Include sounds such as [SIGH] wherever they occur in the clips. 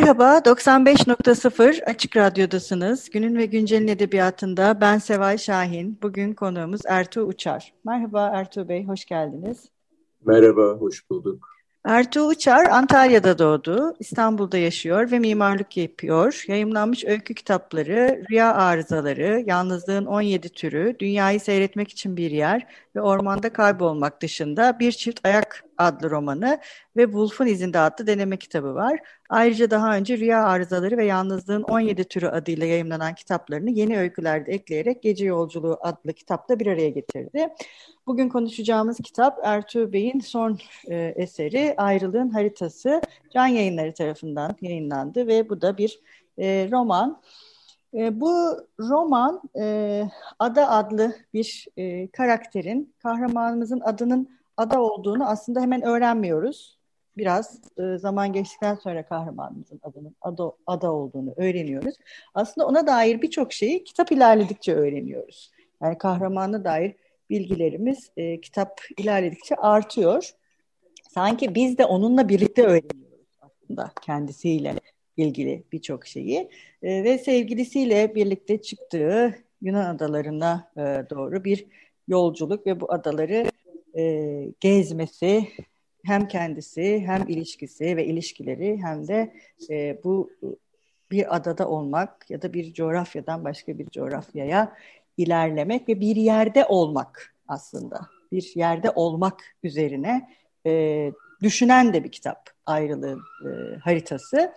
Merhaba, 95.0 Açık Radyo'dasınız. Günün ve Güncel'in edebiyatında ben Seval Şahin. Bugün konuğumuz Ertuğ Uçar. Merhaba Ertuğ Bey, hoş geldiniz. Merhaba, hoş bulduk. Ertuğ Uçar Antalya'da doğdu, İstanbul'da yaşıyor ve mimarlık yapıyor. Yayımlanmış öykü kitapları, Rüya Arızaları, Yalnızlığın 17 Türü, Dünyayı Seyretmek için Bir Yer ve Ormanda Kaybolmak dışında Bir Çift Ayak adlı romanı ve Wolf'un İzinde adlı deneme kitabı var. Ayrıca daha önce Rüya Arızaları ve Yalnızlığın 17 Türü adıyla yayımlanan kitaplarını yeni öykülerde ekleyerek Gece Yolculuğu adlı kitapta bir araya getirdi. Bugün konuşacağımız kitap Ertuğ Bey'in son e, eseri Ayrılığın Haritası Can Yayınları tarafından yayınlandı ve bu da bir e, roman. E, bu roman e, Ada adlı bir e, karakterin kahramanımızın adının Ada olduğunu aslında hemen öğrenmiyoruz. Biraz e, zaman geçtikten sonra kahramanımızın adının Ada, Ada olduğunu öğreniyoruz. Aslında ona dair birçok şeyi kitap ilerledikçe öğreniyoruz. Yani kahramana dair bilgilerimiz kitap ilerledikçe artıyor. Sanki biz de onunla birlikte öğreniyoruz aslında kendisiyle ilgili birçok şeyi. E, ve sevgilisiyle birlikte çıktığı Yunan adalarına e, doğru bir yolculuk ve bu adaları e, gezmesi hem kendisi hem ilişkisi ve ilişkileri hem de e, bu bir adada olmak ya da bir coğrafyadan başka bir coğrafyaya ilerlemek ve bir yerde olmak aslında. Bir yerde olmak üzerine e, düşünen de bir kitap ayrılığın e, haritası.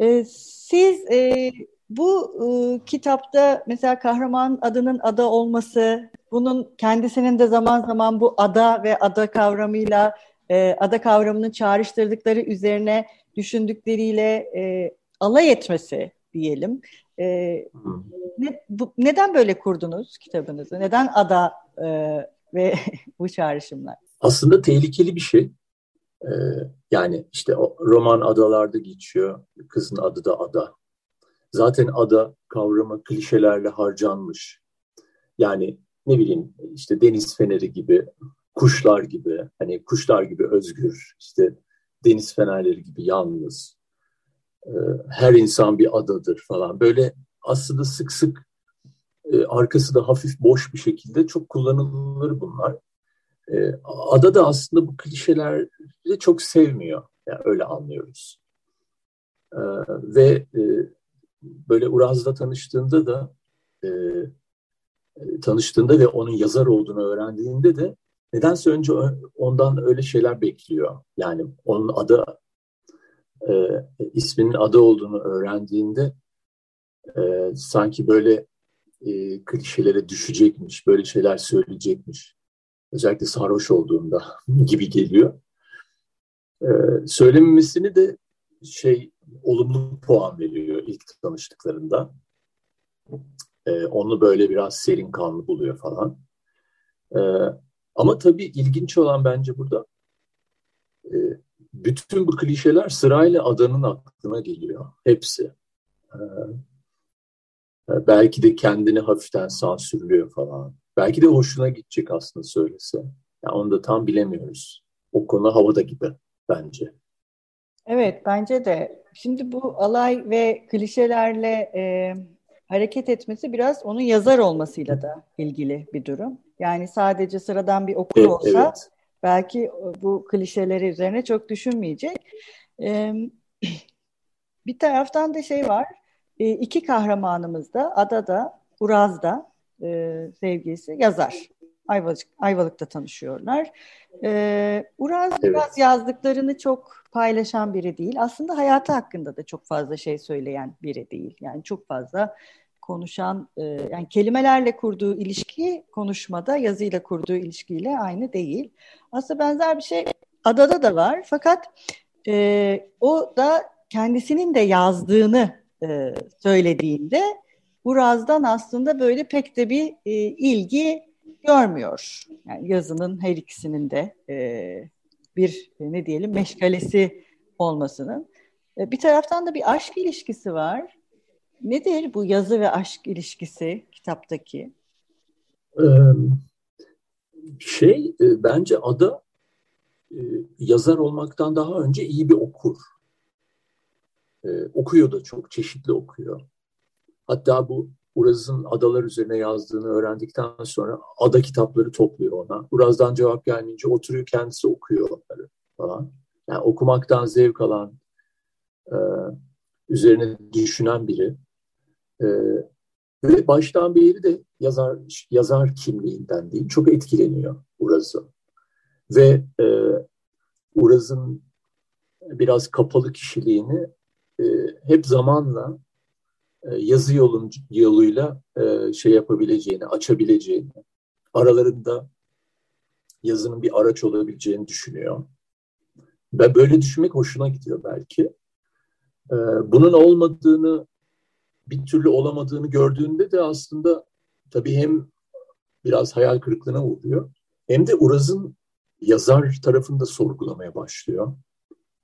E, siz e, bu e, kitapta mesela kahraman adının ada olması, bunun kendisinin de zaman zaman bu ada ve ada kavramıyla e, ada kavramını çağrıştırdıkları üzerine düşündükleriyle e, alay etmesi diyelim. E, ne, bu, neden böyle kurdunuz kitabınızı? Neden ada e, ve [LAUGHS] bu çağrışımlar? Aslında tehlikeli bir şey. Ee, yani işte roman adalarda geçiyor. Kızın adı da ada. Zaten ada kavramı klişelerle harcanmış. Yani ne bileyim işte deniz feneri gibi, kuşlar gibi, hani kuşlar gibi özgür, işte deniz fenerleri gibi yalnız, e, her insan bir adadır falan. Böyle aslında sık sık e, arkası da hafif boş bir şekilde çok kullanılır bunlar. E, ada da aslında bu klişeleri çok sevmiyor. Yani öyle anlıyoruz. Ve böyle Uraz'la tanıştığında da tanıştığında ve onun yazar olduğunu öğrendiğinde de nedense önce ondan öyle şeyler bekliyor. Yani onun adı e, isminin adı olduğunu öğrendiğinde e, sanki böyle e, klişelere düşecekmiş, böyle şeyler söyleyecekmiş. Özellikle sarhoş olduğunda [LAUGHS] gibi geliyor. E, söylememesini de şey olumlu puan veriyor ilk tanıştıklarında. E, onu böyle biraz serin kanlı buluyor falan. E, ama tabii ilginç olan bence burada e, bütün bu klişeler sırayla adanın aklına geliyor. Hepsi. Ee, e, belki de kendini hafiften sansürlüyor falan. Belki de hoşuna gidecek aslında söylese. Yani onu da tam bilemiyoruz. O konu havada gibi bence. Evet bence de. Şimdi bu alay ve klişelerle e, hareket etmesi biraz onun yazar olmasıyla da ilgili bir durum. Yani sadece sıradan bir okur evet, olsa evet belki bu klişeleri üzerine çok düşünmeyecek. E, bir taraftan da şey var, e, iki kahramanımız da Adada, Uraz'da e, sevgilisi yazar. Ayvalık, Ayvalık'ta tanışıyorlar. Ee, Uraz evet. biraz yazdıklarını çok paylaşan biri değil. Aslında hayatı hakkında da çok fazla şey söyleyen biri değil. Yani çok fazla konuşan e, yani kelimelerle kurduğu ilişki konuşmada yazıyla kurduğu ilişkiyle aynı değil. Aslında benzer bir şey adada da var fakat e, o da kendisinin de yazdığını e, söylediğinde Uraz'dan aslında böyle pek de bir e, ilgi görmüyor. Yani yazının her ikisinin de e, bir e, ne diyelim meşgalesi olmasının. E, bir taraftan da bir aşk ilişkisi var. Nedir bu yazı ve aşk ilişkisi kitaptaki? Şey bence Ada yazar olmaktan daha önce iyi bir okur. Okuyor da çok çeşitli okuyor. Hatta bu Uraz'ın adalar üzerine yazdığını öğrendikten sonra ada kitapları topluyor ona. Uraz'dan cevap gelmeyince oturuyor kendisi okuyor onları falan. Yani okumaktan zevk alan, e, üzerine düşünen biri. E, ve baştan beri de yazar yazar kimliğinden değil, çok etkileniyor Uraz'ı. Ve e, Uraz'ın biraz kapalı kişiliğini hep zamanla yazı yolun, yoluyla e, şey yapabileceğini, açabileceğini, aralarında yazının bir araç olabileceğini düşünüyor. Ve böyle düşünmek hoşuna gidiyor belki. E, bunun olmadığını, bir türlü olamadığını gördüğünde de aslında tabii hem biraz hayal kırıklığına uğruyor hem de Uraz'ın yazar tarafında sorgulamaya başlıyor.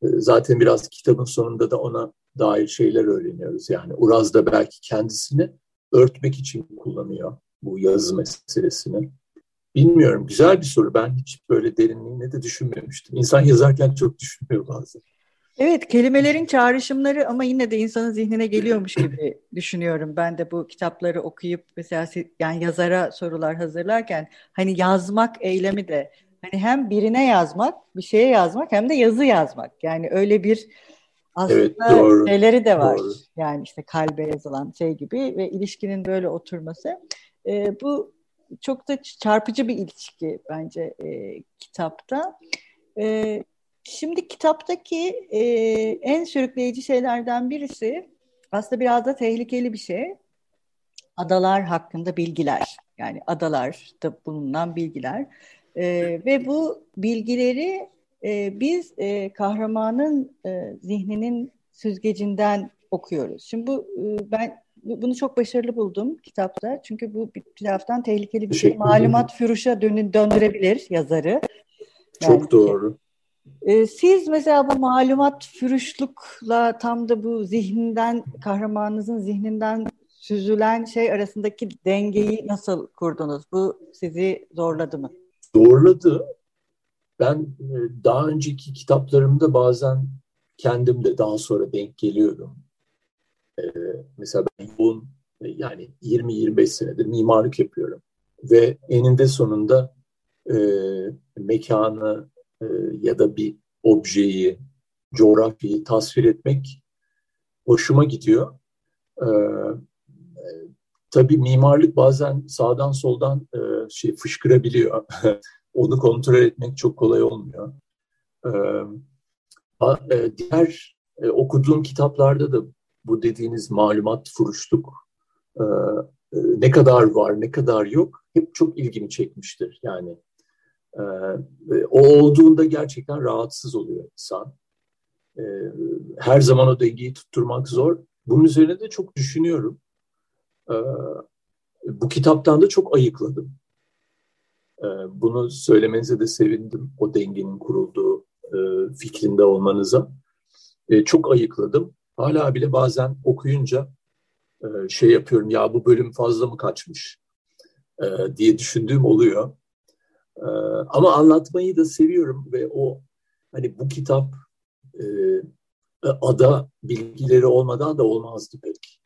Zaten biraz kitabın sonunda da ona dair şeyler öğreniyoruz. Yani Uraz da belki kendisini örtmek için kullanıyor bu yazı meselesini. Bilmiyorum. Güzel bir soru. Ben hiç böyle derinliğine de düşünmemiştim. İnsan yazarken çok düşünmüyor bazen. Evet, kelimelerin çağrışımları ama yine de insanın zihnine geliyormuş gibi düşünüyorum. Ben de bu kitapları okuyup mesela yani yazara sorular hazırlarken hani yazmak eylemi de hani hem birine yazmak, bir şeye yazmak hem de yazı yazmak. Yani öyle bir aslında evet, doğru, şeyleri de var. Doğru. Yani işte kalbe yazılan şey gibi ve ilişkinin böyle oturması. E, bu çok da çarpıcı bir ilişki bence e, kitapta. E, şimdi kitaptaki e, en sürükleyici şeylerden birisi aslında biraz da tehlikeli bir şey. Adalar hakkında bilgiler. Yani adalarda bulunan bilgiler. E, ve bu bilgileri e, biz e, kahramanın e, zihninin süzgecinden okuyoruz. Şimdi bu e, ben bunu çok başarılı buldum kitapta. Çünkü bu bir taraftan tehlikeli bir şey. Malumat füruşa dönü, döndürebilir yazarı. Yani, çok doğru. E, siz mesela bu malumat fürüşlükla tam da bu zihninden, kahramanınızın zihninden süzülen şey arasındaki dengeyi nasıl kurdunuz? Bu sizi zorladı mı? Zorladı ben e, daha önceki kitaplarımda bazen kendim de daha sonra denk geliyordum. Ee, mesela ben yoğun e, yani 20-25 senedir mimarlık yapıyorum. Ve eninde sonunda e, mekanı e, ya da bir objeyi, coğrafyayı tasvir etmek hoşuma gidiyor. Ee, tabii mimarlık bazen sağdan soldan e, şey fışkırabiliyor. [LAUGHS] onu kontrol etmek çok kolay olmuyor. Ee, diğer e, okuduğum kitaplarda da bu dediğiniz malumat furuşluk e, e, ne kadar var, ne kadar yok hep çok ilgimi çekmiştir. Yani e, o olduğunda gerçekten rahatsız oluyor insan. E, her zaman o dengeyi tutturmak zor. Bunun üzerine de çok düşünüyorum. E, bu kitaptan da çok ayıkladım. Ee, bunu söylemenize de sevindim. O dengenin kurulduğu e, fikrinde olmanıza. E, çok ayıkladım. Hala bile bazen okuyunca e, şey yapıyorum ya bu bölüm fazla mı kaçmış diye düşündüğüm oluyor. Ama anlatmayı da seviyorum ve o hani bu kitap ada bilgileri olmadan da olmazdı pek.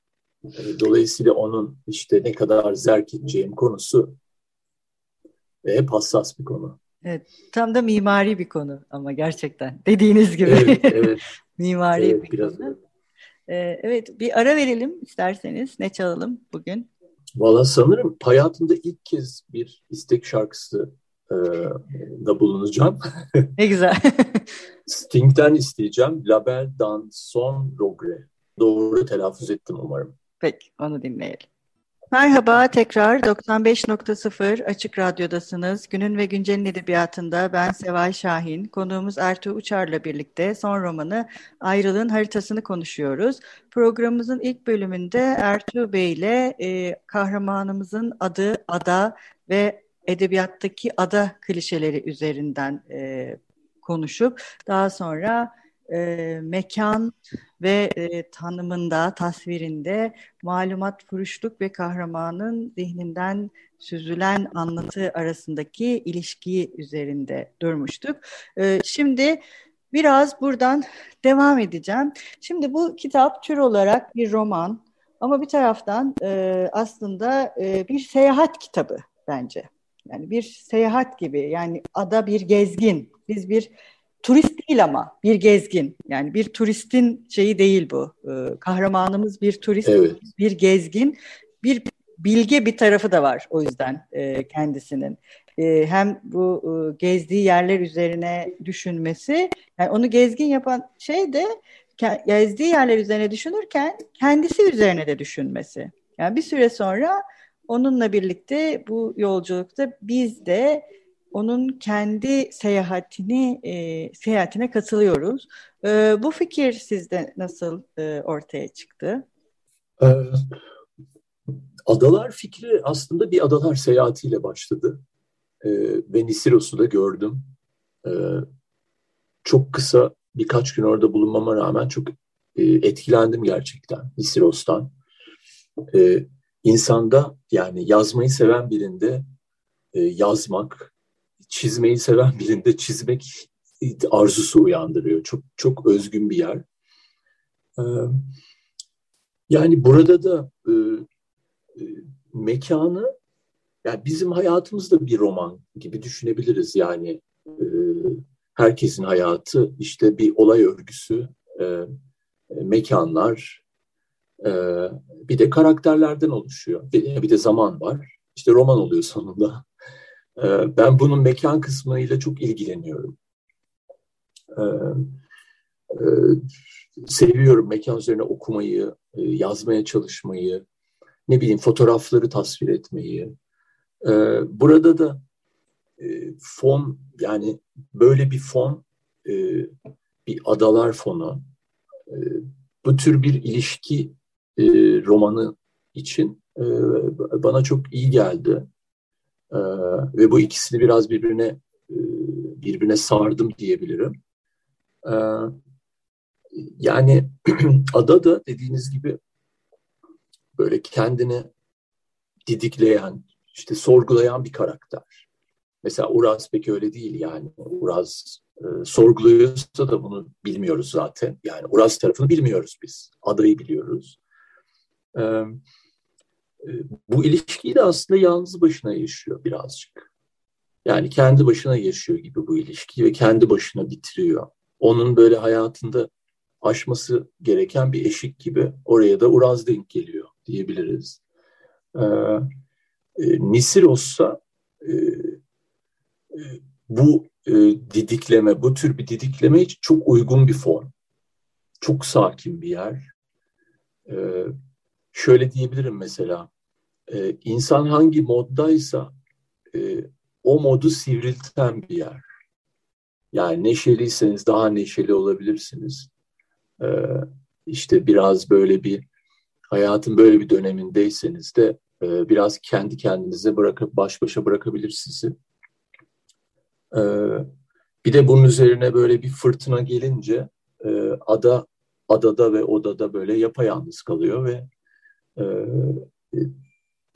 Dolayısıyla onun işte ne kadar zerk edeceğim konusu ve hep hassas bir konu. Evet, tam da mimari bir konu ama gerçekten dediğiniz gibi. Evet, [LAUGHS] evet. mimari evet, bir biraz konu. Ee, evet, bir ara verelim isterseniz. Ne çalalım bugün? Valla sanırım hayatımda ilk kez bir istek şarkısı e, da bulunacağım. [LAUGHS] Ne güzel. [LAUGHS] Sting'den isteyeceğim. Label dans son rogre. Doğru telaffuz ettim umarım. Peki, onu dinleyelim. Merhaba, tekrar 95.0 Açık Radyo'dasınız. Günün ve Güncel'in edebiyatında ben Seval Şahin. Konuğumuz Ertuğ Uçar'la birlikte son romanı Ayrılığın haritasını konuşuyoruz. Programımızın ilk bölümünde Ertuğ Bey ile e, kahramanımızın adı, ada ve edebiyattaki ada klişeleri üzerinden e, konuşup daha sonra e, mekan ve e, tanımında, tasvirinde malumat furuşluk ve kahramanın zihninden süzülen anlatı arasındaki ilişkiyi üzerinde durmuştuk. E, şimdi biraz buradan devam edeceğim. Şimdi bu kitap tür olarak bir roman ama bir taraftan e, aslında e, bir seyahat kitabı bence. Yani bir seyahat gibi yani ada bir gezgin. Biz bir turist değil ama bir gezgin. Yani bir turistin şeyi değil bu. Ee, kahramanımız bir turist, evet. bir gezgin, bir bilge bir tarafı da var o yüzden e, kendisinin. E, hem bu e, gezdiği yerler üzerine düşünmesi, yani onu gezgin yapan şey de gezdiği yerler üzerine düşünürken kendisi üzerine de düşünmesi. Yani bir süre sonra onunla birlikte bu yolculukta biz de onun kendi seyahatini e, seyahatine katılıyoruz. E, bu fikir sizde nasıl e, ortaya çıktı? Ee, adalar fikri aslında bir adalar seyahatiyle başladı. Ee, ve Nisiros'u da gördüm. Ee, çok kısa birkaç gün orada bulunmama rağmen çok e, etkilendim gerçekten Nisiros'tan. Ee, insanda yani yazmayı seven birinde e, yazmak, çizmeyi seven birinde çizmek arzusu uyandırıyor. Çok çok özgün bir yer. Ee, yani burada da e, e, mekanı yani bizim hayatımızda bir roman gibi düşünebiliriz. Yani e, herkesin hayatı işte bir olay örgüsü, mekanlar, bir de karakterlerden oluşuyor. Bir, bir de zaman var. İşte roman oluyor sonunda. Ee, ben bunun mekan kısmıyla çok ilgileniyorum. Ee, e, seviyorum mekan üzerine okumayı, e, yazmaya çalışmayı, ne bileyim fotoğrafları tasvir etmeyi. Ee, burada da e, fon yani böyle bir fon bir adalar fonu bu tür bir ilişki romanı için bana çok iyi geldi. Ee, ve bu ikisini biraz birbirine e, birbirine sardım diyebilirim. Ee, yani [CLEARS THROAT] ada da dediğiniz gibi böyle kendini didikleyen, işte sorgulayan bir karakter. Mesela Uraz pek öyle değil yani. Uraz e, sorguluyorsa da bunu bilmiyoruz zaten. Yani Uraz tarafını bilmiyoruz biz. Adayı biliyoruz. E, bu ilişkiyi de aslında yalnız başına yaşıyor birazcık. Yani kendi başına yaşıyor gibi bu ilişkiyi ve kendi başına bitiriyor. Onun böyle hayatında aşması gereken bir eşik gibi oraya da Uraz denk geliyor diyebiliriz. Ee, e, Nisiros'sa e, e, bu e, didikleme, bu tür bir didikleme için çok uygun bir form. Çok sakin bir yer. Ee, şöyle diyebilirim mesela. E, insan hangi moddaysa e, o modu sivrilten bir yer. Yani neşeliyseniz daha neşeli olabilirsiniz. E, işte biraz böyle bir hayatın böyle bir dönemindeyseniz de e, biraz kendi kendinize bırakıp baş başa bırakabilir sizi. E, bir de bunun üzerine böyle bir fırtına gelince e, ada adada ve odada böyle yapayalnız kalıyor ve e,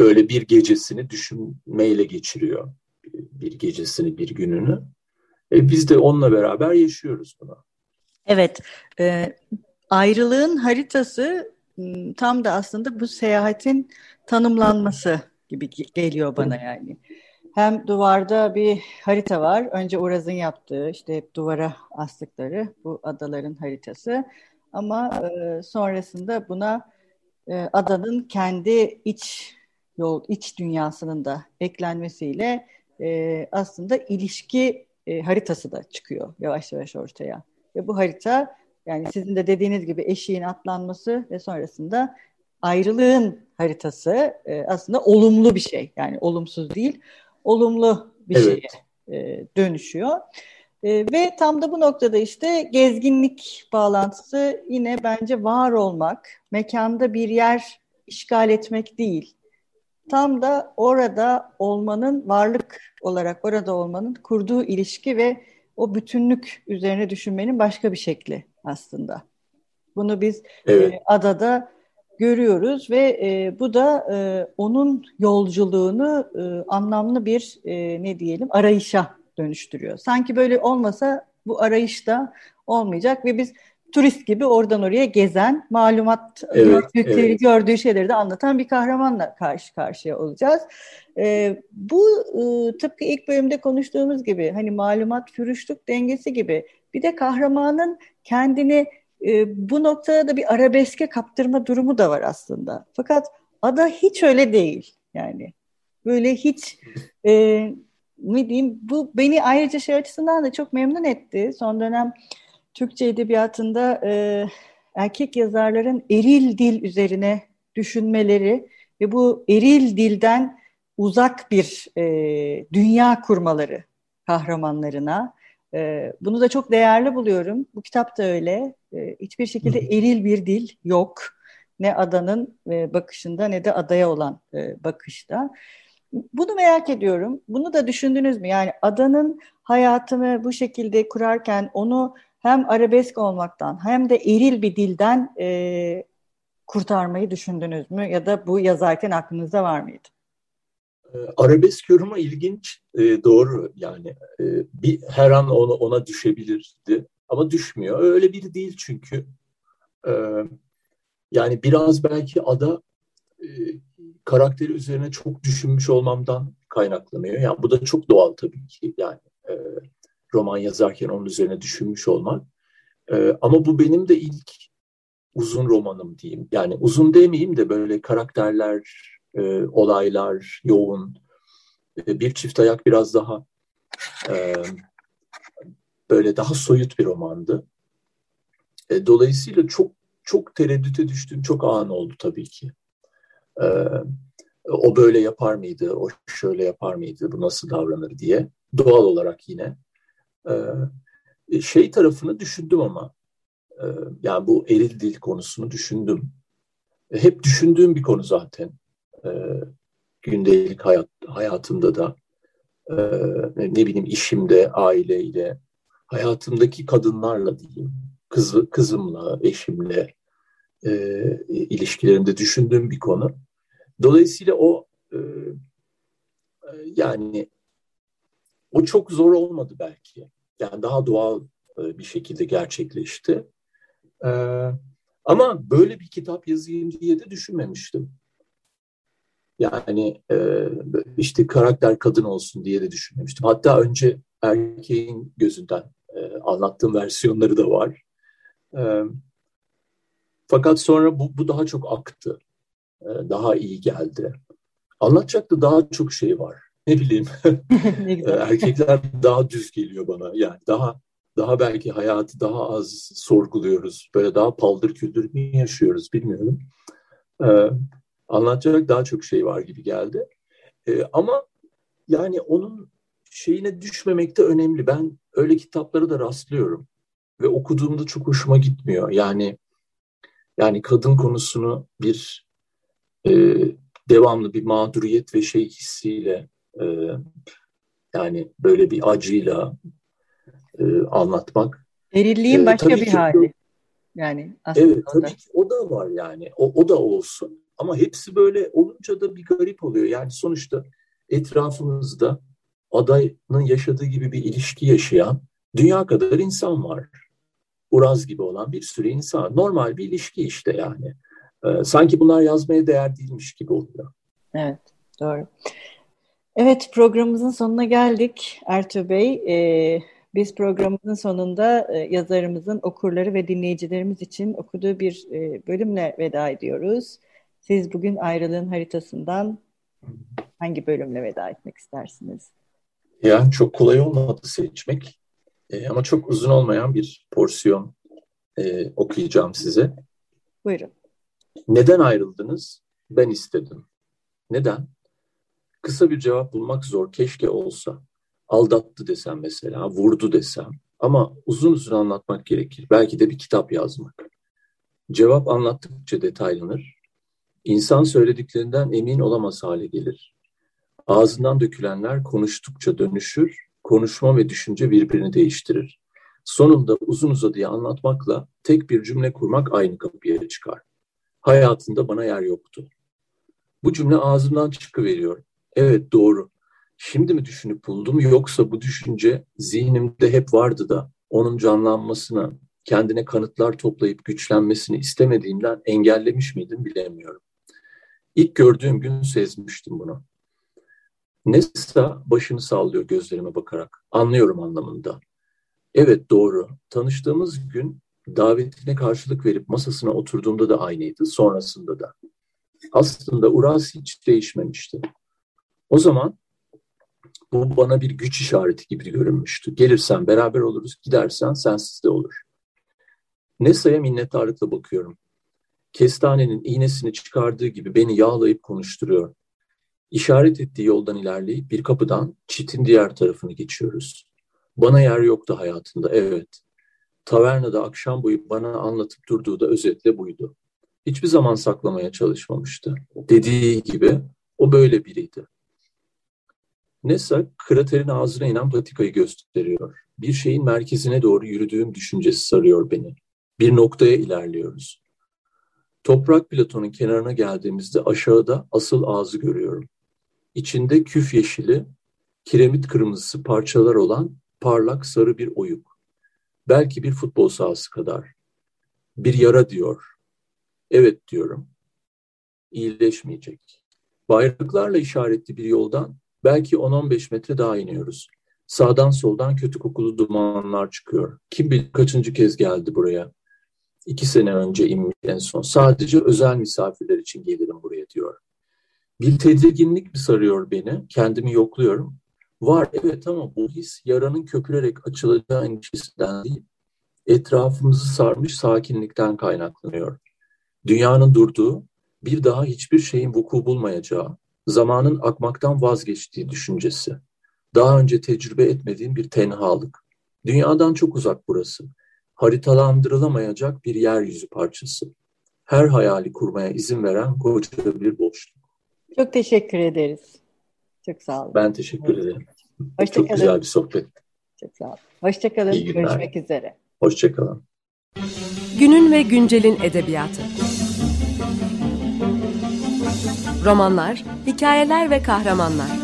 böyle bir gecesini düşünmeyle geçiriyor. Bir gecesini, bir gününü. E biz de onunla beraber yaşıyoruz bunu. Evet, e, ayrılığın haritası tam da aslında bu seyahatin tanımlanması gibi geliyor bana yani. Hem duvarda bir harita var. Önce Uraz'ın yaptığı işte duvara astıkları bu adaların haritası. Ama e, sonrasında buna e, adanın kendi iç yol iç dünyasının da eklenmesiyle e, aslında ilişki e, haritası da çıkıyor yavaş yavaş ortaya. Ve bu harita yani sizin de dediğiniz gibi eşiğin atlanması ve sonrasında ayrılığın haritası e, aslında olumlu bir şey. Yani olumsuz değil, olumlu bir evet. şeye e, dönüşüyor. E, ve tam da bu noktada işte gezginlik bağlantısı yine bence var olmak, mekanda bir yer işgal etmek değil. Tam da orada olmanın, varlık olarak orada olmanın kurduğu ilişki ve o bütünlük üzerine düşünmenin başka bir şekli aslında. Bunu biz evet. e, adada görüyoruz ve e, bu da e, onun yolculuğunu e, anlamlı bir e, ne diyelim arayışa dönüştürüyor. Sanki böyle olmasa bu arayış da olmayacak ve biz turist gibi oradan oraya gezen, malumat evet, yükleri evet. gördüğü şeyleri de anlatan bir kahramanla karşı karşıya olacağız. E, bu e, tıpkı ilk bölümde konuştuğumuz gibi hani malumat fürüşlük dengesi gibi bir de kahramanın kendini e, bu noktada da bir arabeske kaptırma durumu da var aslında. Fakat ada hiç öyle değil yani. Böyle hiç e, ne diyeyim bu beni ayrıca şey açısından da çok memnun etti. Son dönem Türkçe edebiyatında e, erkek yazarların eril dil üzerine düşünmeleri ve bu eril dilden uzak bir e, dünya kurmaları kahramanlarına. E, bunu da çok değerli buluyorum. Bu kitap da öyle. E, hiçbir şekilde eril bir dil yok. Ne adanın e, bakışında ne de adaya olan e, bakışta. Bunu merak ediyorum. Bunu da düşündünüz mü? Yani adanın hayatını bu şekilde kurarken onu hem arabesk olmaktan hem de eril bir dilden e, kurtarmayı düşündünüz mü? Ya da bu yazarken aklınızda var mıydı? Ee, arabesk yorumu ilginç, e, doğru yani e, bir her an ona, ona düşebilirdi ama düşmüyor. Öyle biri değil çünkü. E, yani biraz belki ada e, karakteri üzerine çok düşünmüş olmamdan kaynaklanıyor. Yani bu da çok doğal tabii ki. Yani e, roman yazarken onun üzerine düşünmüş olmak. E, ama bu benim de ilk uzun romanım diyeyim. Yani uzun demeyeyim de böyle karakterler, e, olaylar yoğun. E, bir çift ayak biraz daha e, böyle daha soyut bir romandı. E, dolayısıyla çok çok tereddüte düştüğüm çok an oldu tabii ki. E, o böyle yapar mıydı, o şöyle yapar mıydı, bu nasıl davranır diye. Doğal olarak yine. E, şey tarafını düşündüm ama, e, yani bu eril dil konusunu düşündüm. E, hep düşündüğüm bir konu zaten. E, gündelik hayat, hayatımda da, e, ne bileyim işimde, aileyle, hayatımdaki kadınlarla diyeyim, kızı, kızımla, eşimle e, ilişkilerimde düşündüğüm bir konu. Dolayısıyla o e, yani o çok zor olmadı belki. Yani daha doğal e, bir şekilde gerçekleşti. E, ama böyle bir kitap yazayım diye de düşünmemiştim. Yani e, işte karakter kadın olsun diye de düşünmemiştim. Hatta önce erkeğin gözünden e, anlattığım versiyonları da var. E, fakat sonra bu, bu daha çok aktı. E, daha iyi geldi. Anlatacak da daha çok şey var. Ne bileyim. [LAUGHS] [LAUGHS] ne Erkekler daha düz geliyor bana. Yani daha daha belki hayatı daha az sorguluyoruz. Böyle daha paldır küldür mü yaşıyoruz bilmiyorum. Ee, anlatacak daha çok şey var gibi geldi. Ee, ama yani onun şeyine düşmemek de önemli. Ben öyle kitapları da rastlıyorum ve okuduğumda çok hoşuma gitmiyor. Yani yani kadın konusunu bir e, devamlı bir mağduriyet ve şey hissiyle e, yani böyle bir acıyla e, anlatmak. Erilliğin e, başka bir hali. Yani aslında evet, tabii ki o da var yani. O, o da olsun. Ama hepsi böyle olunca da bir garip oluyor. Yani sonuçta etrafımızda adayın yaşadığı gibi bir ilişki yaşayan dünya kadar insan var. Uraz gibi olan bir sürü insan. Normal bir ilişki işte yani. Ee, sanki bunlar yazmaya değer değilmiş gibi oluyor. Evet, doğru. Evet, programımızın sonuna geldik Ertuğ Bey. Ee, biz programımızın sonunda e, yazarımızın okurları ve dinleyicilerimiz için okuduğu bir e, bölümle veda ediyoruz. Siz bugün ayrılığın haritasından hangi bölümle veda etmek istersiniz? Ya çok kolay olmadı seçmek. E, ama çok uzun olmayan bir porsiyon e, okuyacağım size. Buyurun. Neden ayrıldınız? Ben istedim. Neden? Kısa bir cevap bulmak zor. Keşke olsa. Aldattı desem mesela, vurdu desem. Ama uzun uzun anlatmak gerekir. Belki de bir kitap yazmak. Cevap anlattıkça detaylanır. İnsan söylediklerinden emin olamaz hale gelir. Ağzından dökülenler konuştukça dönüşür, konuşma ve düşünce birbirini değiştirir. Sonunda uzun uzadıya anlatmakla tek bir cümle kurmak aynı kapıya çıkar. Hayatında bana yer yoktu. Bu cümle ağzımdan çıkıveriyor. Evet doğru. Şimdi mi düşünüp buldum yoksa bu düşünce zihnimde hep vardı da onun canlanmasını, kendine kanıtlar toplayıp güçlenmesini istemediğimden engellemiş miydim bilemiyorum. İlk gördüğüm gün sezmiştim bunu. Nessa başını sallıyor gözlerime bakarak. Anlıyorum anlamında. Evet doğru. Tanıştığımız gün davetine karşılık verip masasına oturduğumda da aynıydı. Sonrasında da. Aslında Uras hiç değişmemişti. O zaman bu bana bir güç işareti gibi görünmüştü. Gelirsen beraber oluruz, gidersen sensiz de olur. Nessa'ya minnettarlıkla bakıyorum. Kestanenin iğnesini çıkardığı gibi beni yağlayıp konuşturuyor. İşaret ettiği yoldan ilerleyip bir kapıdan çitin diğer tarafını geçiyoruz. Bana yer yoktu hayatında, evet. Tavernada akşam boyu bana anlatıp durduğu da özetle buydu. Hiçbir zaman saklamaya çalışmamıştı. Dediği gibi o böyle biriydi. Nessa kraterin ağzına inen patikayı gösteriyor. Bir şeyin merkezine doğru yürüdüğüm düşüncesi sarıyor beni. Bir noktaya ilerliyoruz. Toprak platonun kenarına geldiğimizde aşağıda asıl ağzı görüyorum. İçinde küf yeşili, kiremit kırmızısı parçalar olan parlak sarı bir oyuk. Belki bir futbol sahası kadar. Bir yara diyor. Evet diyorum. İyileşmeyecek. Bayraklarla işaretli bir yoldan belki 10-15 metre daha iniyoruz. Sağdan soldan kötü kokulu dumanlar çıkıyor. Kim bilir kaçıncı kez geldi buraya. İki sene önce inmiş en son. Sadece özel misafirler için gelirim buraya diyor. Bir tedirginlik mi sarıyor beni? Kendimi yokluyorum. Var evet ama bu his yaranın köpürerek açılacağı endişesinden değil, etrafımızı sarmış sakinlikten kaynaklanıyor. Dünyanın durduğu, bir daha hiçbir şeyin vuku bulmayacağı, zamanın akmaktan vazgeçtiği düşüncesi. Daha önce tecrübe etmediğim bir tenhalık. Dünyadan çok uzak burası. Haritalandırılamayacak bir yeryüzü parçası. Her hayali kurmaya izin veren koca bir boşluk. Çok teşekkür ederiz. Çok sağ olun. Ben teşekkür ederim. Hoşça Çok kalın. güzel bir sohbet. Çok sağ olun. Hoşçakalın. Görüşmek üzere. Hoşçakalın. Günün ve güncelin edebiyatı. Romanlar, hikayeler ve kahramanlar.